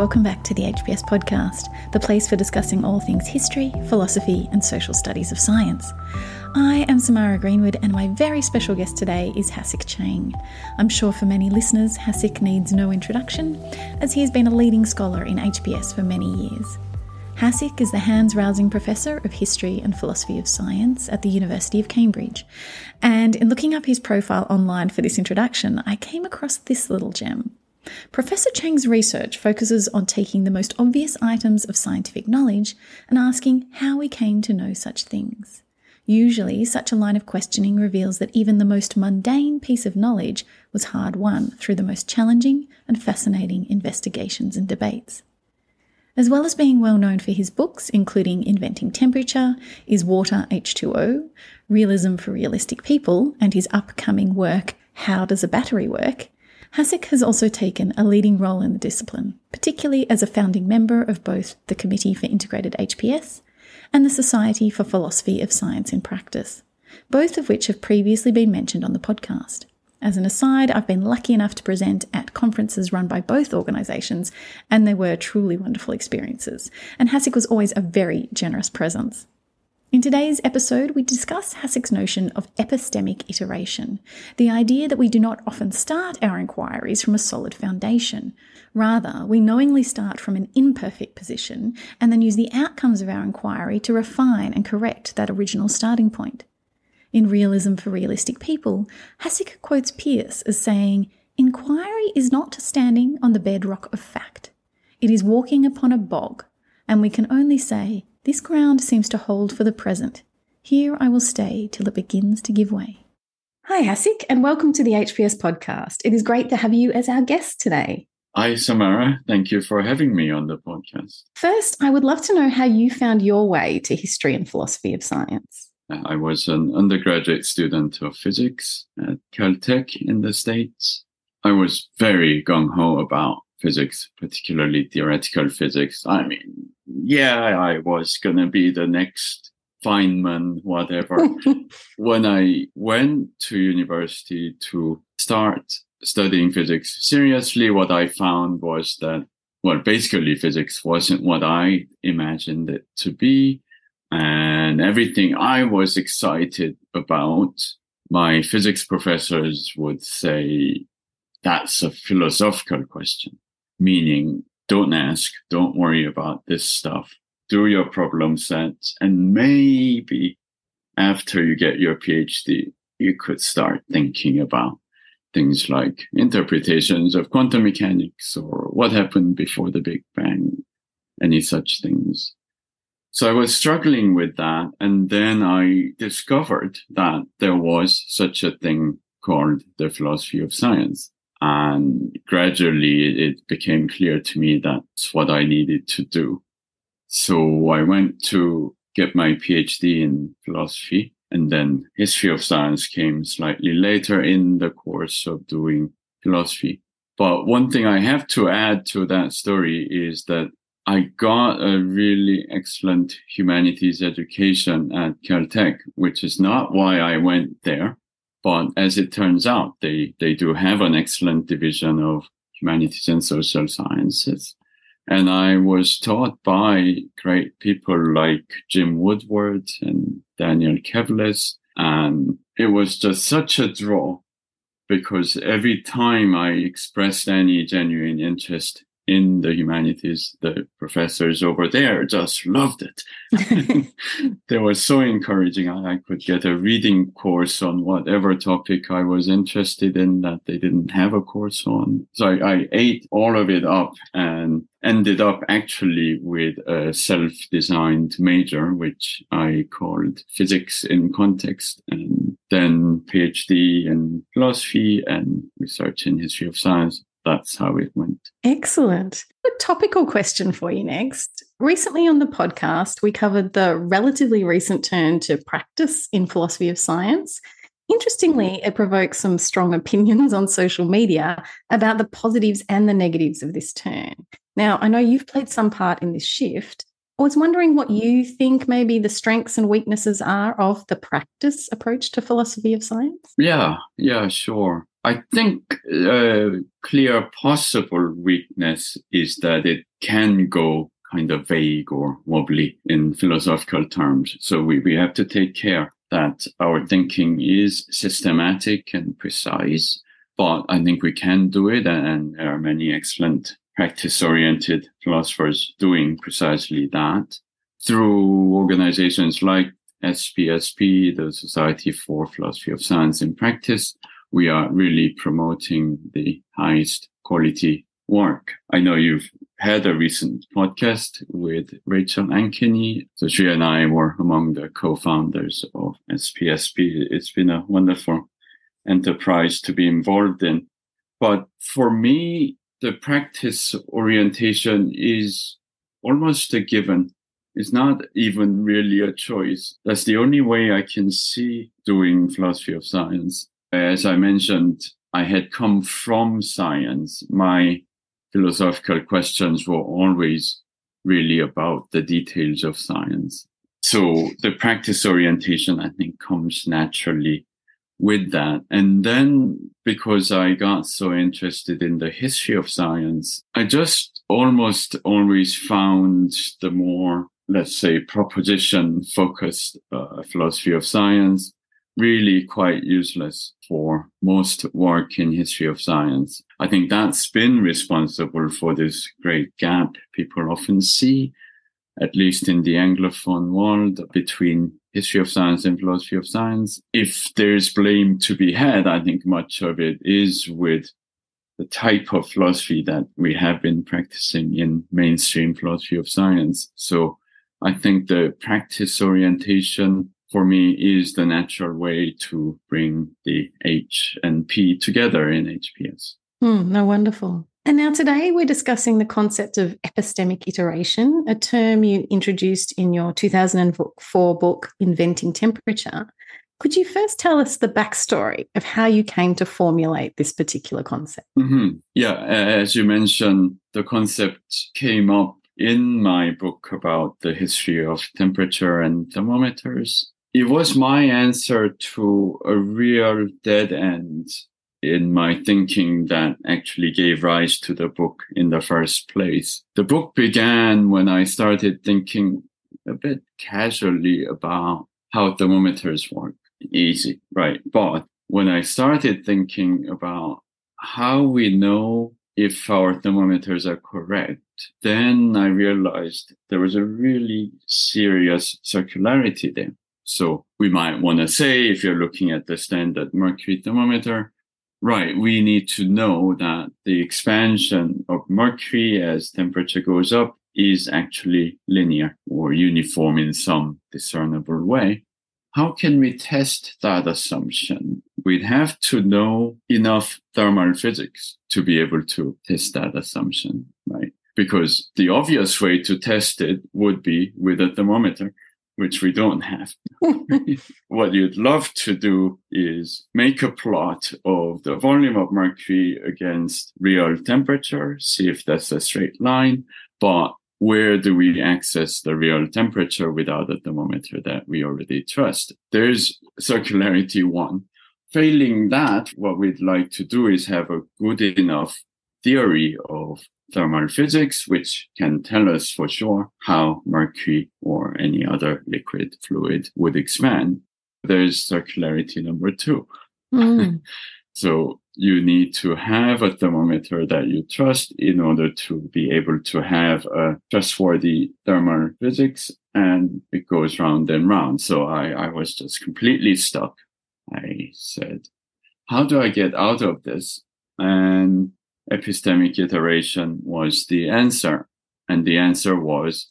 welcome back to the HPS podcast, the place for discussing all things history, philosophy, and social studies of science. I am Samara Greenwood, and my very special guest today is Hasok Chang. I'm sure for many listeners, Hasok needs no introduction, as he has been a leading scholar in HPS for many years. Hasok is the Hans Rausing professor of history and philosophy of science at the University of Cambridge. And in looking up his profile online for this introduction, I came across this little gem. Professor Chang's research focuses on taking the most obvious items of scientific knowledge and asking how we came to know such things. Usually, such a line of questioning reveals that even the most mundane piece of knowledge was hard won through the most challenging and fascinating investigations and debates. As well as being well known for his books, including Inventing Temperature, Is Water H2O, Realism for Realistic People, and his upcoming work, How Does a Battery Work, Hasok has also taken a leading role in the discipline, particularly as a founding member of both the Committee for Integrated HPS and the Society for Philosophy of Science in Practice, both of which have previously been mentioned on the podcast. As an aside, I've been lucky enough to present at conferences run by both organisations, and they were truly wonderful experiences. And Hasok was always a very generous presence. In today's episode, we discuss Hasok's notion of epistemic iteration, the idea that we do not often start our inquiries from a solid foundation. Rather, we knowingly start from an imperfect position and then use the outcomes of our inquiry to refine and correct that original starting point. In Realism for Realistic People, Hasok quotes Peirce as saying, Inquiry is not standing on the bedrock of fact. It is walking upon a bog, and we can only say, This ground seems to hold for the present. Here I will stay till it begins to give way. Hi, Hasok, and welcome to the HPS podcast. It is great to have you as our guest today. Hi, Samara. Thank you for having me on the podcast. First, I would love to know how you found your way to history and philosophy of science. Uh, I was an undergraduate student of physics at Caltech in the States. I was very gung ho about physics, particularly theoretical physics. I mean, yeah, I was going to be the next Feynman, whatever. when I went to university to start studying physics seriously, what I found was that, well, basically physics wasn't what I imagined it to be and everything I was excited about, my physics professors would say, that's a philosophical question, meaning don't ask, don't worry about this stuff. Do your problem sets and maybe after you get your PhD, you could start thinking about things like interpretations of quantum mechanics or what happened before the Big Bang, any such things. So I was struggling with that. And then I discovered that there was such a thing called the philosophy of science. And gradually it became clear to me that's what I needed to do. So I went to get my PhD in philosophy and then history of science came slightly later in the course of doing philosophy. But one thing I have to add to that story is that I got a really excellent humanities education at Caltech, which is not why I went there. But as it turns out, they, they do have an excellent division of humanities and social sciences. And I was taught by great people like Jim Woodward and Daniel Kevles. And it was just such a draw because every time I expressed any genuine interest in the humanities, the professors over there just loved it. they were so encouraging. I could get a reading course on whatever topic I was interested in that they didn't have a course on. So I, I ate all of it up and ended up actually with a self-designed major, which I called physics in context and then PhD in philosophy and research in history of science that's how it went. Excellent. A topical question for you next. Recently on the podcast, we covered the relatively recent turn to practice in philosophy of science. Interestingly, it provoked some strong opinions on social media about the positives and the negatives of this turn. Now, I know you've played some part in this shift. I was wondering what you think maybe the strengths and weaknesses are of the practice approach to philosophy of science. Yeah, yeah, sure. I think a clear possible weakness is that it can go kind of vague or wobbly in philosophical terms. So we, we have to take care that our thinking is systematic and precise. But I think we can do it, and there are many excellent practice oriented philosophers doing precisely that through organizations like SPSP, the Society for Philosophy of Science in Practice. We are really promoting the highest quality work. I know you've had a recent podcast with Rachel Ankeny. So she and I were among the co-founders of SPSP. It's been a wonderful enterprise to be involved in. But for me, the practice orientation is almost a given. It's not even really a choice. That's the only way I can see doing philosophy of science. As I mentioned, I had come from science. My philosophical questions were always really about the details of science. So the practice orientation, I think, comes naturally with that. And then because I got so interested in the history of science, I just almost always found the more, let's say, proposition focused uh, philosophy of science really quite useless for most work in history of science. I think that's been responsible for this great gap people often see, at least in the Anglophone world, between history of science and philosophy of science. If there's blame to be had, I think much of it is with the type of philosophy that we have been practicing in mainstream philosophy of science. So I think the practice orientation for me is the natural way to bring the H and P together in HPS. Mm, no, wonderful. And now today we're discussing the concept of epistemic iteration, a term you introduced in your 2004 book, Inventing Temperature. Could you first tell us the backstory of how you came to formulate this particular concept? Mm-hmm. Yeah, as you mentioned, the concept came up in my book about the history of temperature and thermometers it was my answer to a real dead end in my thinking that actually gave rise to the book in the first place. The book began when I started thinking a bit casually about how thermometers work. Easy, right? But when I started thinking about how we know if our thermometers are correct, then I realized there was a really serious circularity there. So we might want to say, if you're looking at the standard mercury thermometer, right, we need to know that the expansion of mercury as temperature goes up is actually linear or uniform in some discernible way. How can we test that assumption? We'd have to know enough thermal physics to be able to test that assumption, right? Because the obvious way to test it would be with a thermometer which we don't have. what you'd love to do is make a plot of the volume of mercury against real temperature, see if that's a straight line. But where do we access the real temperature without a thermometer that we already trust? There's circularity one. Failing that, what we'd like to do is have a good enough theory of thermal physics, which can tell us for sure how mercury or any other liquid fluid would expand. There's circularity number two. Mm. so you need to have a thermometer that you trust in order to be able to have a trustworthy thermal physics and it goes round and round. So I, I was just completely stuck. I said, how do I get out of this? And epistemic iteration was the answer. And the answer was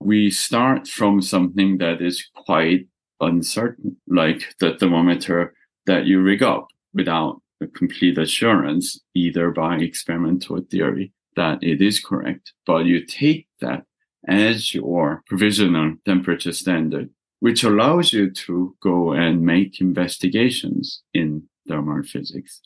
we start from something that is quite uncertain, like the thermometer that you rig up without a complete assurance, either by experiment or theory that it is correct. But you take that as your provisional temperature standard, which allows you to go and make investigations in thermal physics.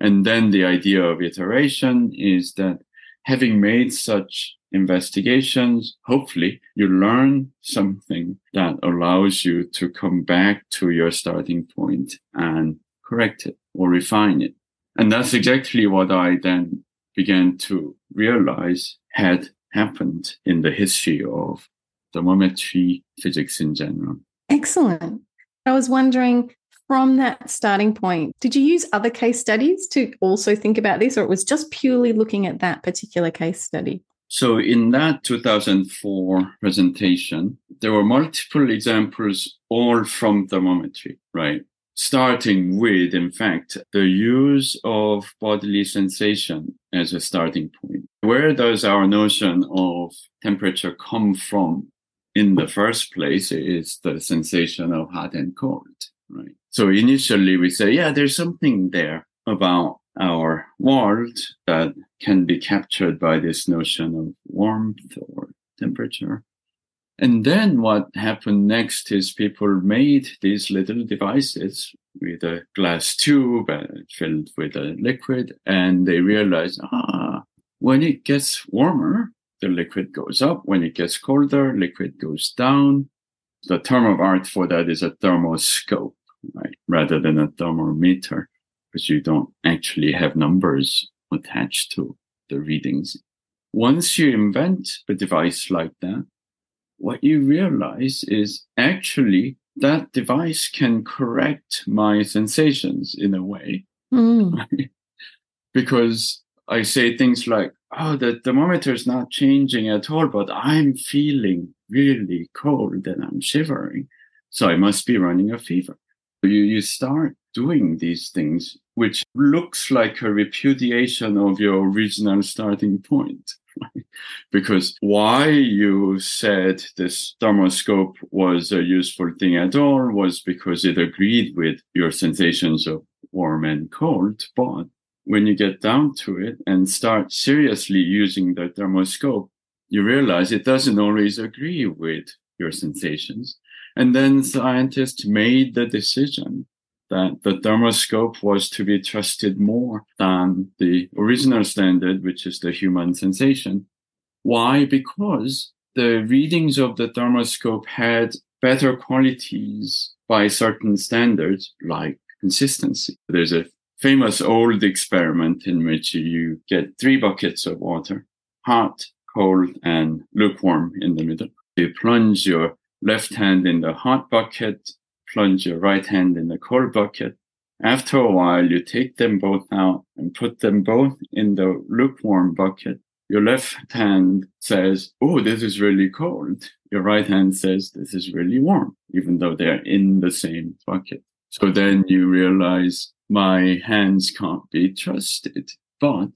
And then the idea of iteration is that having made such investigations, hopefully you learn something that allows you to come back to your starting point and correct it or refine it. And that's exactly what I then began to realize had happened in the history of thermometry physics in general. Excellent. I was wondering from that starting point, did you use other case studies to also think about this, or it was just purely looking at that particular case study? So, in that 2004 presentation, there were multiple examples, all from thermometry, right? Starting with, in fact, the use of bodily sensation as a starting point. Where does our notion of temperature come from in the first place is the sensation of hot and cold, right? So initially we say, yeah, there's something there about our world that can be captured by this notion of warmth or temperature. And then what happened next is people made these little devices with a glass tube filled with a liquid, and they realized, ah, when it gets warmer, the liquid goes up. When it gets colder, liquid goes down. The term of art for that is a thermoscope, right? Rather than a thermometer, because you don't actually have numbers attached to the readings. Once you invent a device like that, what you realize is actually that device can correct my sensations in a way. Mm. Right? Because I say things like, oh, the thermometer is not changing at all, but I'm feeling really cold and I'm shivering. So I must be running a fever. You, you start doing these things, which looks like a repudiation of your original starting point. Because why you said this thermoscope was a useful thing at all was because it agreed with your sensations of warm and cold. But when you get down to it and start seriously using the thermoscope, you realize it doesn't always agree with your sensations. And then scientists made the decision that the thermoscope was to be trusted more than the original standard, which is the human sensation. Why? Because the readings of the thermoscope had better qualities by certain standards, like consistency. There's a famous old experiment in which you get three buckets of water, hot, cold, and lukewarm in the middle. You plunge your left hand in the hot bucket, plunge your right hand in the cold bucket. After a while, you take them both out and put them both in the lukewarm bucket. Your left hand says, Oh, this is really cold. Your right hand says, This is really warm, even though they're in the same bucket. So then you realize my hands can't be trusted. But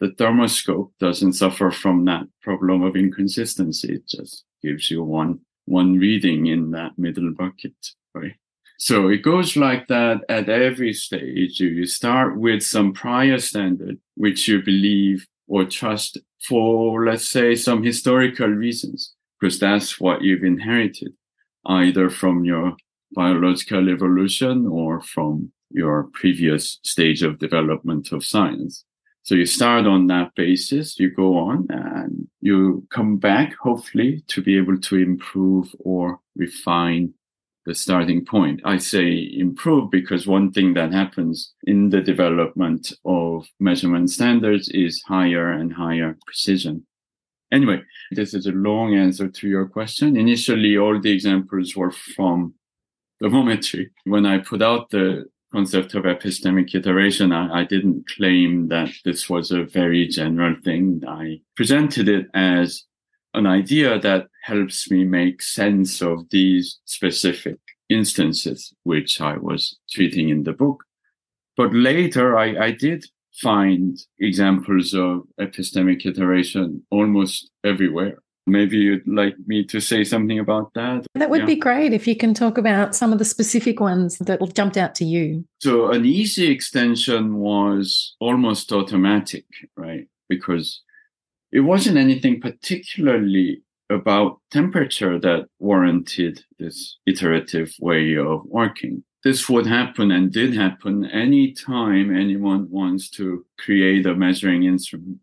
the thermoscope doesn't suffer from that problem of inconsistency. It just gives you one, one reading in that middle bucket, right? So it goes like that at every stage. You start with some prior standard, which you believe or trust for, let's say, some historical reasons, because that's what you've inherited, either from your biological evolution or from your previous stage of development of science. So you start on that basis, you go on and you come back, hopefully, to be able to improve or refine the starting point. I say improve because one thing that happens in the development of measurement standards is higher and higher precision. Anyway, this is a long answer to your question. Initially, all the examples were from thermometry. When I put out the concept of epistemic iteration, I, I, didn't claim that this was a very general thing. I presented it as an idea that helps me make sense of these specific instances, which I was treating in the book. But later I, I did find examples of epistemic iteration almost everywhere. Maybe you'd like me to say something about that. That would yeah. be great if you can talk about some of the specific ones that jumped out to you. So, an easy extension was almost automatic, right? Because it wasn't anything particularly about temperature that warranted this iterative way of working. This would happen and did happen anytime anyone wants to create a measuring instrument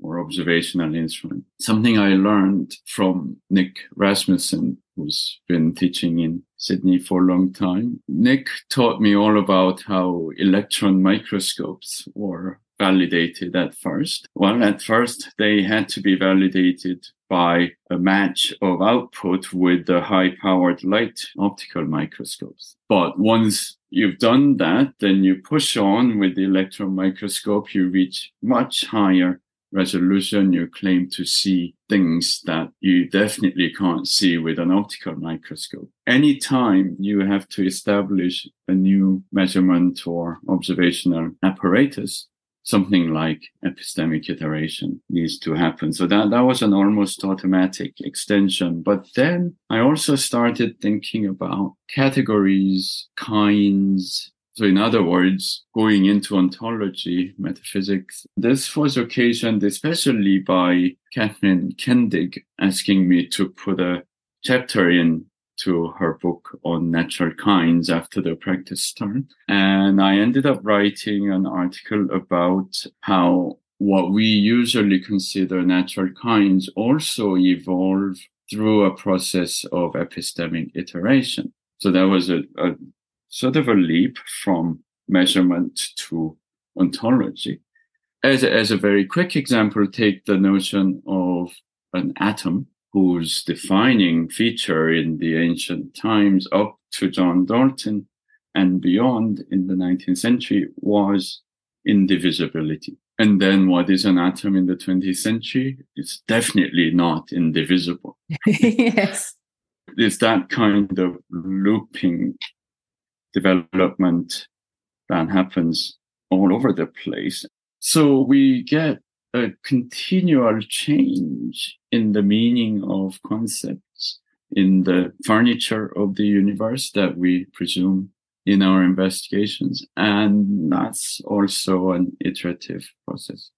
or observational instrument. Something I learned from Nick Rasmussen who's been teaching in Sydney for a long time. Nick taught me all about how electron microscopes were validated at first. Well, at first they had to be validated by a match of output with the high powered light optical microscopes. But once you've done that, then you push on with the electron microscope, you reach much higher resolution, you claim to see things that you definitely can't see with an optical microscope. Anytime you have to establish a new measurement or observational apparatus, something like epistemic iteration needs to happen. So that, that was an almost automatic extension. But then I also started thinking about categories, kinds. So in other words, going into ontology, metaphysics, this was occasioned especially by Catherine Kendig asking me to put a chapter in to her book on natural kinds after the practice start. And I ended up writing an article about how what we usually consider natural kinds also evolve through a process of epistemic iteration. So that was a, a sort of a leap from measurement to ontology. As a, as a very quick example, take the notion of an atom whose defining feature in the ancient times up to John Dalton and beyond in the 19th century was indivisibility. And then what is an atom in the 20th century? It's definitely not indivisible. yes. It's that kind of looping development that happens all over the place. So we get a continual change in the meaning of concepts in the furniture of the universe that we presume in our investigations. And that's also an iterative process.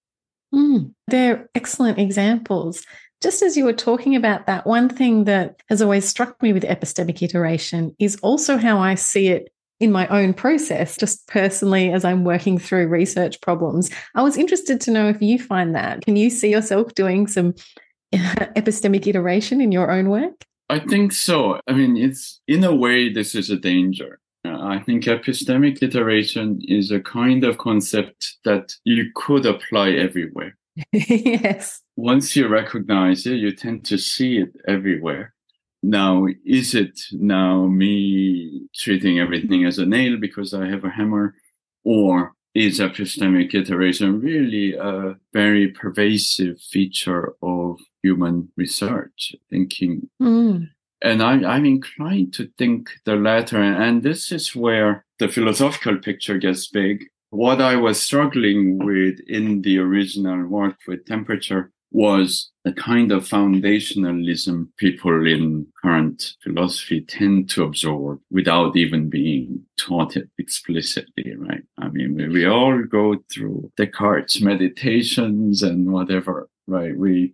Mm, they're excellent examples. Just as you were talking about that, one thing that has always struck me with epistemic iteration is also how I see it in my own process, just personally, as I'm working through research problems. I was interested to know if you find that. Can you see yourself doing some epistemic iteration in your own work? I think so. I mean, it's in a way, this is a danger. Uh, I think epistemic iteration is a kind of concept that you could apply everywhere. yes. Once you recognize it, you tend to see it everywhere. Now, is it now me treating everything as a nail because I have a hammer? Or is epistemic iteration really a very pervasive feature of human research thinking? Mm. And I, I'm inclined to think the latter. And this is where the philosophical picture gets big. What I was struggling with in the original work with temperature was the kind of foundationalism people in current philosophy tend to absorb without even being taught it explicitly, right? I mean, we, we all go through Descartes' meditations and whatever, right? We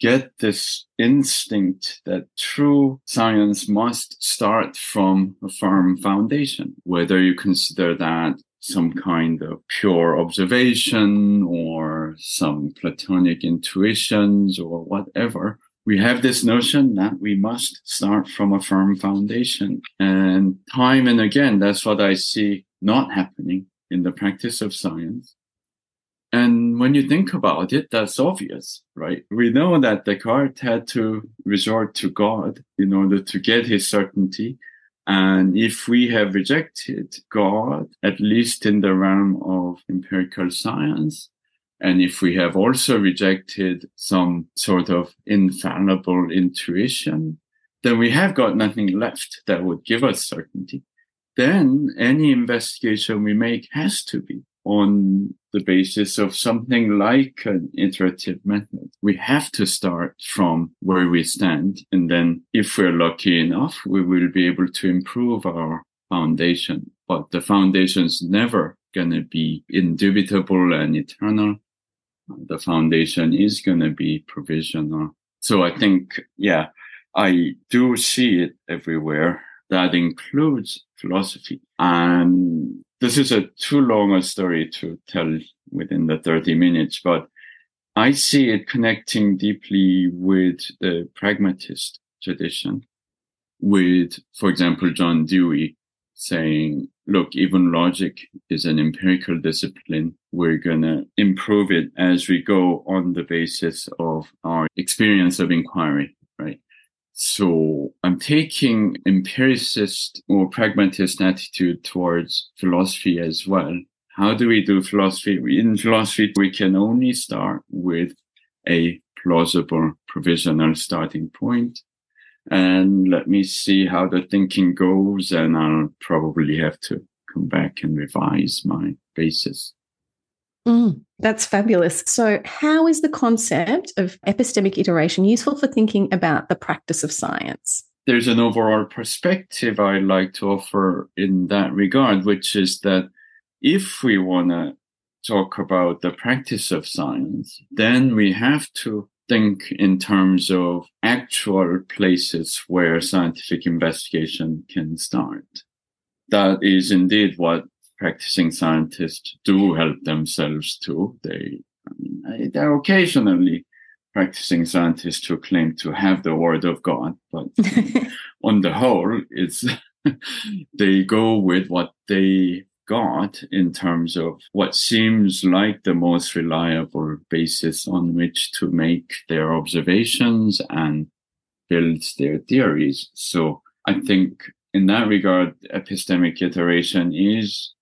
get this instinct that true science must start from a firm foundation, whether you consider that some kind of pure observation or some platonic intuitions or whatever. We have this notion that we must start from a firm foundation. And time and again, that's what I see not happening in the practice of science. And when you think about it, that's obvious, right? We know that Descartes had to resort to God in order to get his certainty. And if we have rejected God, at least in the realm of empirical science, and if we have also rejected some sort of infallible intuition, then we have got nothing left that would give us certainty. Then any investigation we make has to be on the basis of something like an iterative method. We have to start from where we stand. And then if we're lucky enough, we will be able to improve our foundation. But the foundation's never going to be indubitable and eternal. The foundation is going to be provisional. So I think, yeah, I do see it everywhere. That includes philosophy. And this is a too long a story to tell within the 30 minutes, but I see it connecting deeply with the pragmatist tradition. with, for example, John Dewey saying, look, even logic is an empirical discipline. We're going to improve it as we go on the basis of our experience of inquiry? So I'm taking empiricist or pragmatist attitude towards philosophy as well. How do we do philosophy? In philosophy, we can only start with a plausible provisional starting point and let me see how the thinking goes. And I'll probably have to come back and revise my basis. Mm, that's fabulous. So, how is the concept of epistemic iteration useful for thinking about the practice of science? There's an overall perspective I'd like to offer in that regard, which is that if we want to talk about the practice of science, then we have to think in terms of actual places where scientific investigation can start. That is indeed what practicing scientists do help themselves to. They, I mean, they're occasionally practicing scientists who claim to have the word of God, but on the whole, it's they go with what they got in terms of what seems like the most reliable basis on which to make their observations and build their theories. So I think in that regard, epistemic iteration is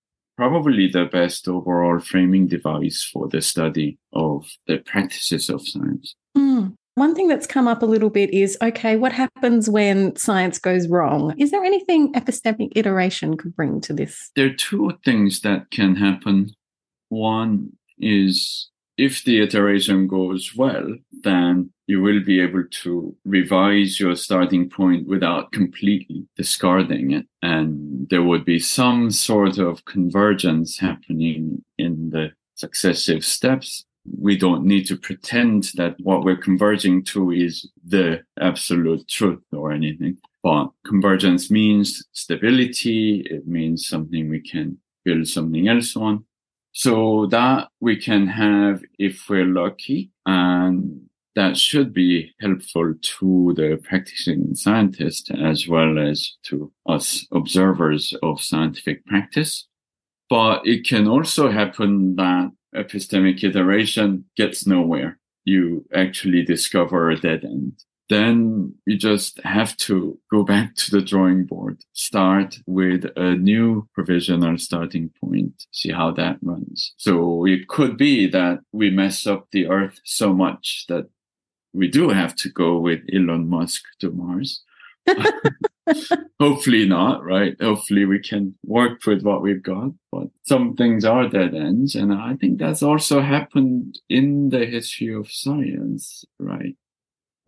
probably the best overall framing device for the study of the practices of science. Mm. One thing that's come up a little bit is okay, what happens when science goes wrong? Is there anything epistemic iteration could bring to this? There are two things that can happen. One is if the iteration goes well, then you will be able to revise your starting point without completely discarding it. And there would be some sort of convergence happening in the successive steps we don't need to pretend that what we're converging to is the absolute truth or anything. But convergence means stability. It means something we can build something else on. So that we can have if we're lucky and that should be helpful to the practicing scientist as well as to us observers of scientific practice. But it can also happen that epistemic iteration gets nowhere. You actually discover a dead end. Then you just have to go back to the drawing board, start with a new provisional starting point, see how that runs. So it could be that we mess up the earth so much that we do have to go with Elon Musk to Mars. Hopefully not, right? Hopefully we can work with what we've got, but some things are dead ends. And I think that's also happened in the history of science, right?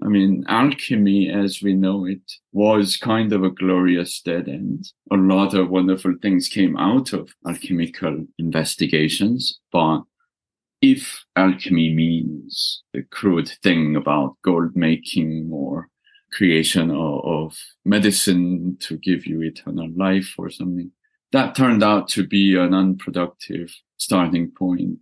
I mean, alchemy as we know it was kind of a glorious dead end. A lot of wonderful things came out of alchemical investigations, but if alchemy means the crude thing about gold making or creation of, of medicine to give you eternal life or something. That turned out to be an unproductive starting point.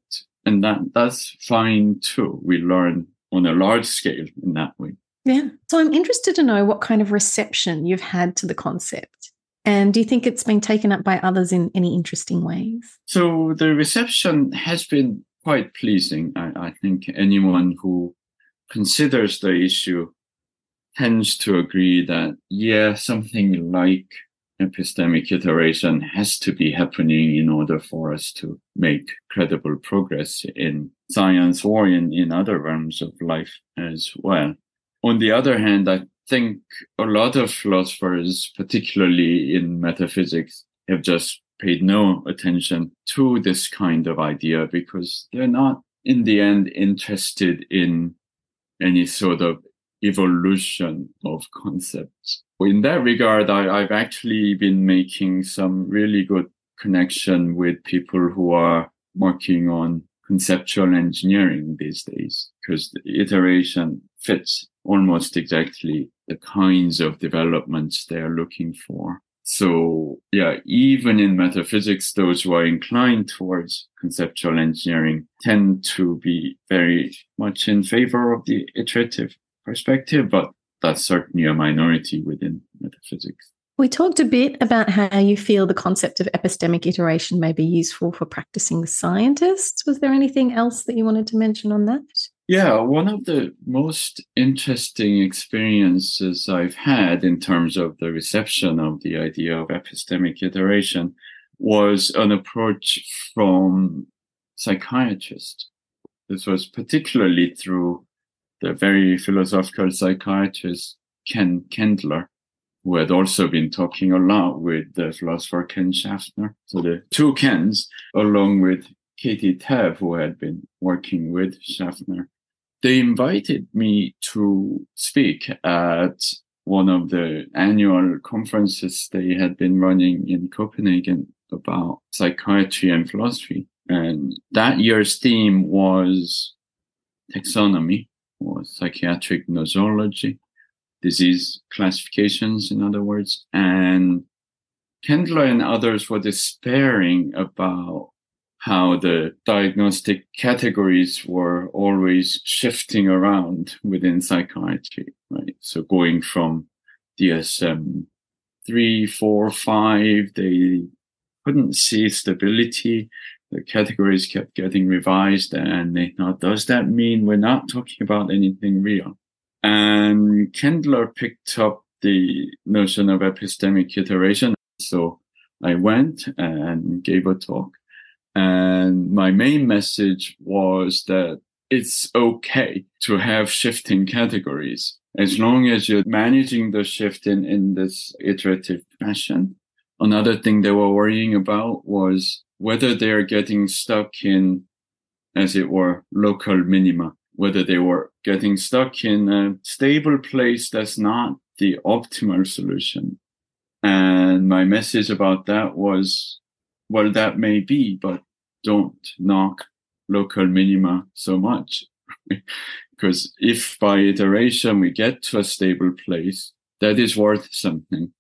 And that, that's fine too. We learn on a large scale in that way. Yeah. So I'm interested to know what kind of reception you've had to the concept. And do you think it's been taken up by others in any interesting ways? So the reception has been quite pleasing. I, I think anyone who considers the issue tends to agree that, yeah, something like epistemic iteration has to be happening in order for us to make credible progress in science or in, in other realms of life as well. On the other hand, I think a lot of philosophers, particularly in metaphysics, have just paid no attention to this kind of idea because they're not in the end interested in any sort of evolution of concepts. In that regard, I, have actually been making some really good connection with people who are working on conceptual engineering these days, because the iteration fits almost exactly the kinds of developments they are looking for. So yeah, even in metaphysics, those who are inclined towards conceptual engineering tend to be very much in favor of the iterative perspective, but that's certainly a minority within metaphysics. We talked a bit about how you feel the concept of epistemic iteration may be useful for practicing scientists. Was there anything else that you wanted to mention on that? Yeah, one of the most interesting experiences I've had in terms of the reception of the idea of epistemic iteration was an approach from psychiatrists. This was particularly through the very philosophical psychiatrist Ken Kendler, who had also been talking a lot with the philosopher Ken Schaffner. So the two Kens, along with Katie Tabb, who had been working with Schaffner, they invited me to speak at one of the annual conferences they had been running in Copenhagen about psychiatry and philosophy. And that year's theme was taxonomy or psychiatric nosology, disease classifications, in other words. And Kendler and others were despairing about how the diagnostic categories were always shifting around within psychiatry, right? So going from DSM three, four, five, they couldn't see stability. The categories kept getting revised and they thought, does that mean we're not talking about anything real? And Kendler picked up the notion of epistemic iteration. So I went and gave a talk. And my main message was that it's okay to have shifting categories as long as you're managing the shift in, in this iterative fashion. Another thing they were worrying about was whether they are getting stuck in, as it were, local minima whether they were getting stuck in a stable place that's not the optimal solution. And my message about that was, well, that may be, but don't knock local minima so much. because if by iteration we get to a stable place, that is worth something.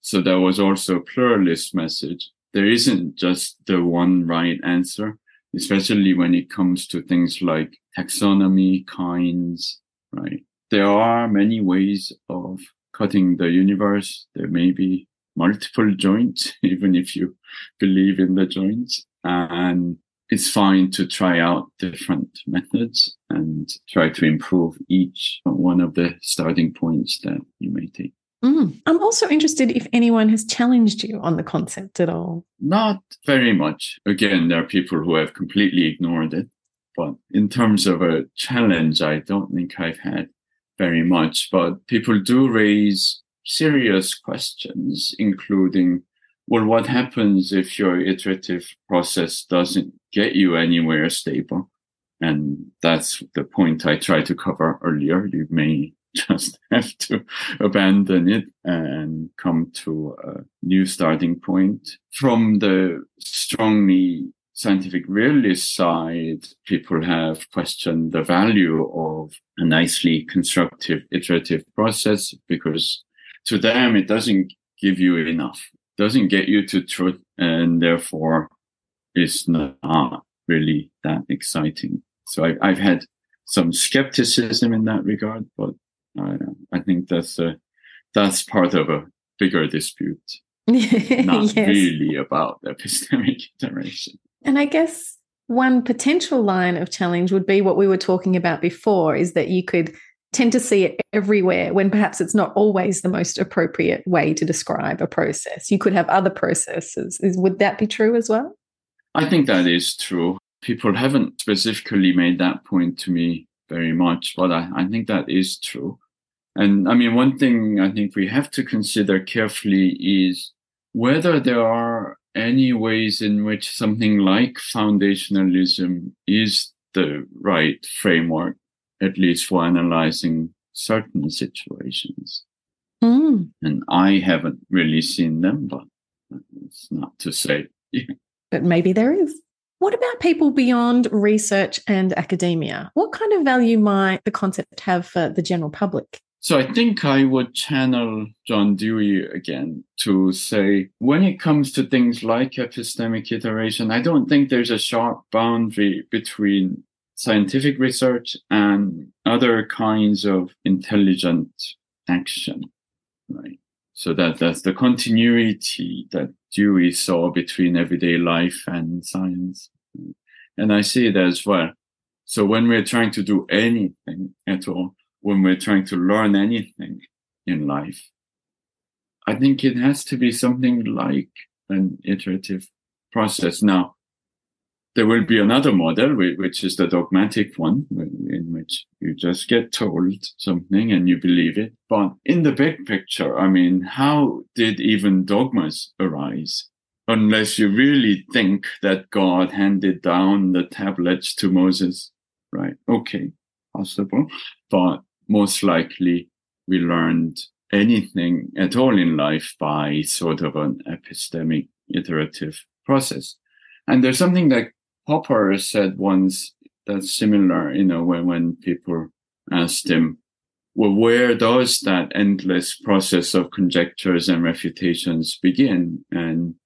So that was also a pluralist message. There isn't just the one right answer especially when it comes to things like taxonomy, kinds, right? There are many ways of cutting the universe. There may be multiple joints, even if you believe in the joints. And it's fine to try out different methods and try to improve each one of the starting points that you may take. Mm. I'm also interested if anyone has challenged you on the concept at all. Not very much. Again, there are people who have completely ignored it. But in terms of a challenge, I don't think I've had very much. But people do raise serious questions, including, well, what happens if your iterative process doesn't get you anywhere stable? And that's the point I tried to cover earlier. You may just have to abandon it and come to a new starting point. From the strongly scientific realist side, people have questioned the value of a nicely constructive iterative process because to them it doesn't give you enough, doesn't get you to truth, and therefore is not really that exciting. So I, I've had some skepticism in that regard, but I, I think that's a, that's part of a bigger dispute, not yes. really about epistemic iteration. And I guess one potential line of challenge would be what we were talking about before is that you could tend to see it everywhere when perhaps it's not always the most appropriate way to describe a process. You could have other processes. Is, would that be true as well? I think that is true. People haven't specifically made that point to me very much, but I, I think that is true. And I mean, one thing I think we have to consider carefully is whether there are any ways in which something like foundationalism is the right framework, at least for analyzing certain situations. Mm. And I haven't really seen them, but it's not to say. but maybe there is. What about people beyond research and academia? What kind of value might the concept have for the general public? So I think I would channel John Dewey again to say, when it comes to things like epistemic iteration, I don't think there's a sharp boundary between scientific research and other kinds of intelligent action, right? So that that's the continuity that Dewey saw between everyday life and science. And I see it as well. So when we're trying to do anything at all, when we're trying to learn anything in life, I think it has to be something like an iterative process. Now, there will be another model, which is the dogmatic one, in which you just get told something and you believe it. But in the big picture, I mean, how did even dogmas arise? Unless you really think that God handed down the tablets to Moses, right? Okay, possible. But most likely we learned anything at all in life by sort of an epistemic iterative process. And there's something that Popper said once that's similar, you know, when, when people asked him, well, where does that endless process of conjectures and refutations begin? And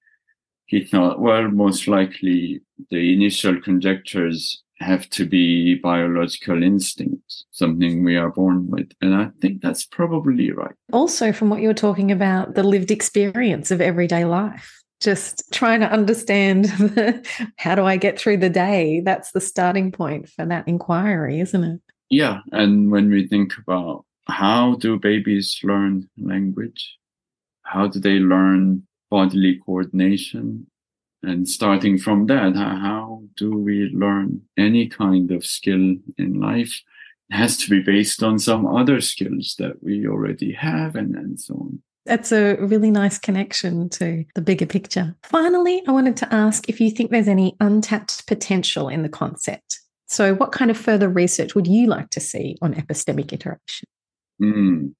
he thought, well, most likely the initial conjectures have to be biological instincts, something we are born with. And I think that's probably right. Also, from what you're talking about, the lived experience of everyday life just trying to understand how do I get through the day? That's the starting point for that inquiry, isn't it? Yeah. And when we think about how do babies learn language? How do they learn bodily coordination? And starting from that, how do we learn any kind of skill in life? It has to be based on some other skills that we already have and, and so on. That's a really nice connection to the bigger picture. Finally, I wanted to ask if you think there's any untapped potential in the concept. So, what kind of further research would you like to see on epistemic iteration? Mm.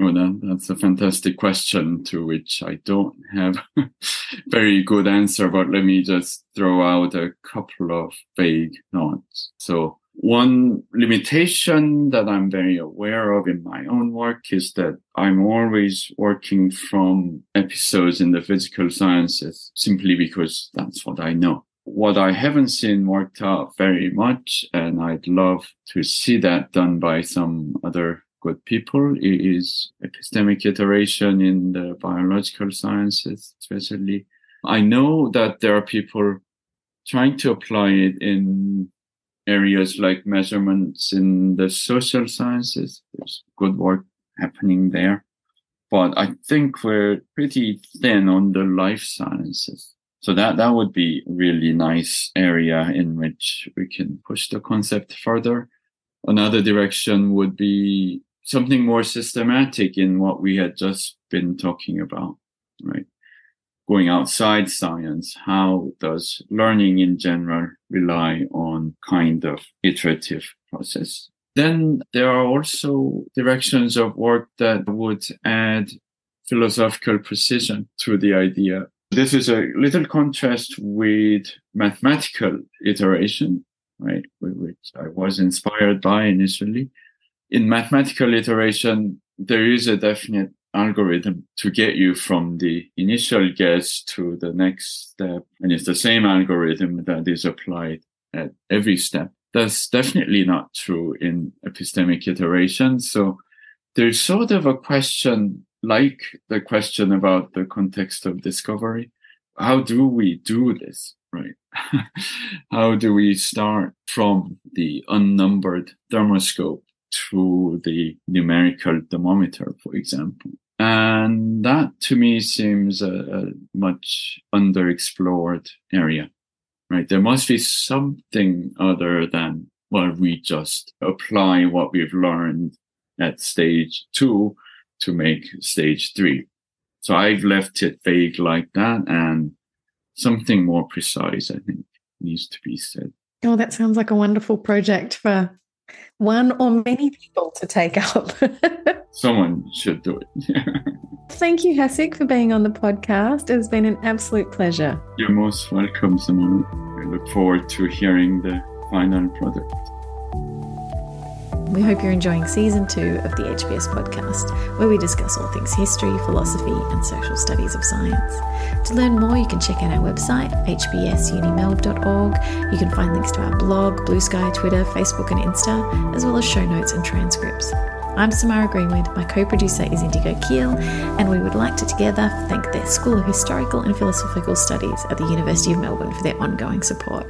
Well, that, that's a fantastic question to which I don't have a very good answer, but let me just throw out a couple of vague thoughts. So, one limitation that I'm very aware of in my own work is that I'm always working from episodes in the physical sciences simply because that's what I know. What I haven't seen worked out very much, and I'd love to see that done by some other good people, is epistemic iteration in the biological sciences, especially. I know that there are people trying to apply it in areas like measurements in the social sciences. There's good work happening there. But I think we're pretty thin on the life sciences. So that, that would be a really nice area in which we can push the concept further. Another direction would be something more systematic in what we had just been talking about, right? Going outside science, how does learning in general rely on kind of iterative process? Then there are also directions of work that would add philosophical precision to the idea. This is a little contrast with mathematical iteration, right? Which I was inspired by initially. In mathematical iteration, there is a definite algorithm to get you from the initial guess to the next step. And it's the same algorithm that is applied at every step. That's definitely not true in epistemic iteration. So there's sort of a question like the question about the context of discovery. How do we do this? Right. How do we start from the unnumbered thermoscope through the numerical thermometer, for example. And that to me seems a, a much underexplored area, right? There must be something other than, well, we just apply what we've learned at stage two to make stage three. So I've left it vague like that and something more precise, I think, needs to be said. Oh, that sounds like a wonderful project for one or many people to take up. Someone should do it. Thank you, Hasok, for being on the podcast. It's been an absolute pleasure. You're most welcome, Simone. I look forward to hearing the final product. We hope you're enjoying season two of the HPS podcast, where we discuss all things history, philosophy, and social studies of science. To learn more, you can check out our website, hpsunimelb.org. You can find links to our blog, Blue Sky, Twitter, Facebook, and Insta, as well as show notes and transcripts. I'm Samara Greenwood, my co producer is Indigo Keel, and we would like to together thank the School of Historical and Philosophical Studies at the University of Melbourne for their ongoing support.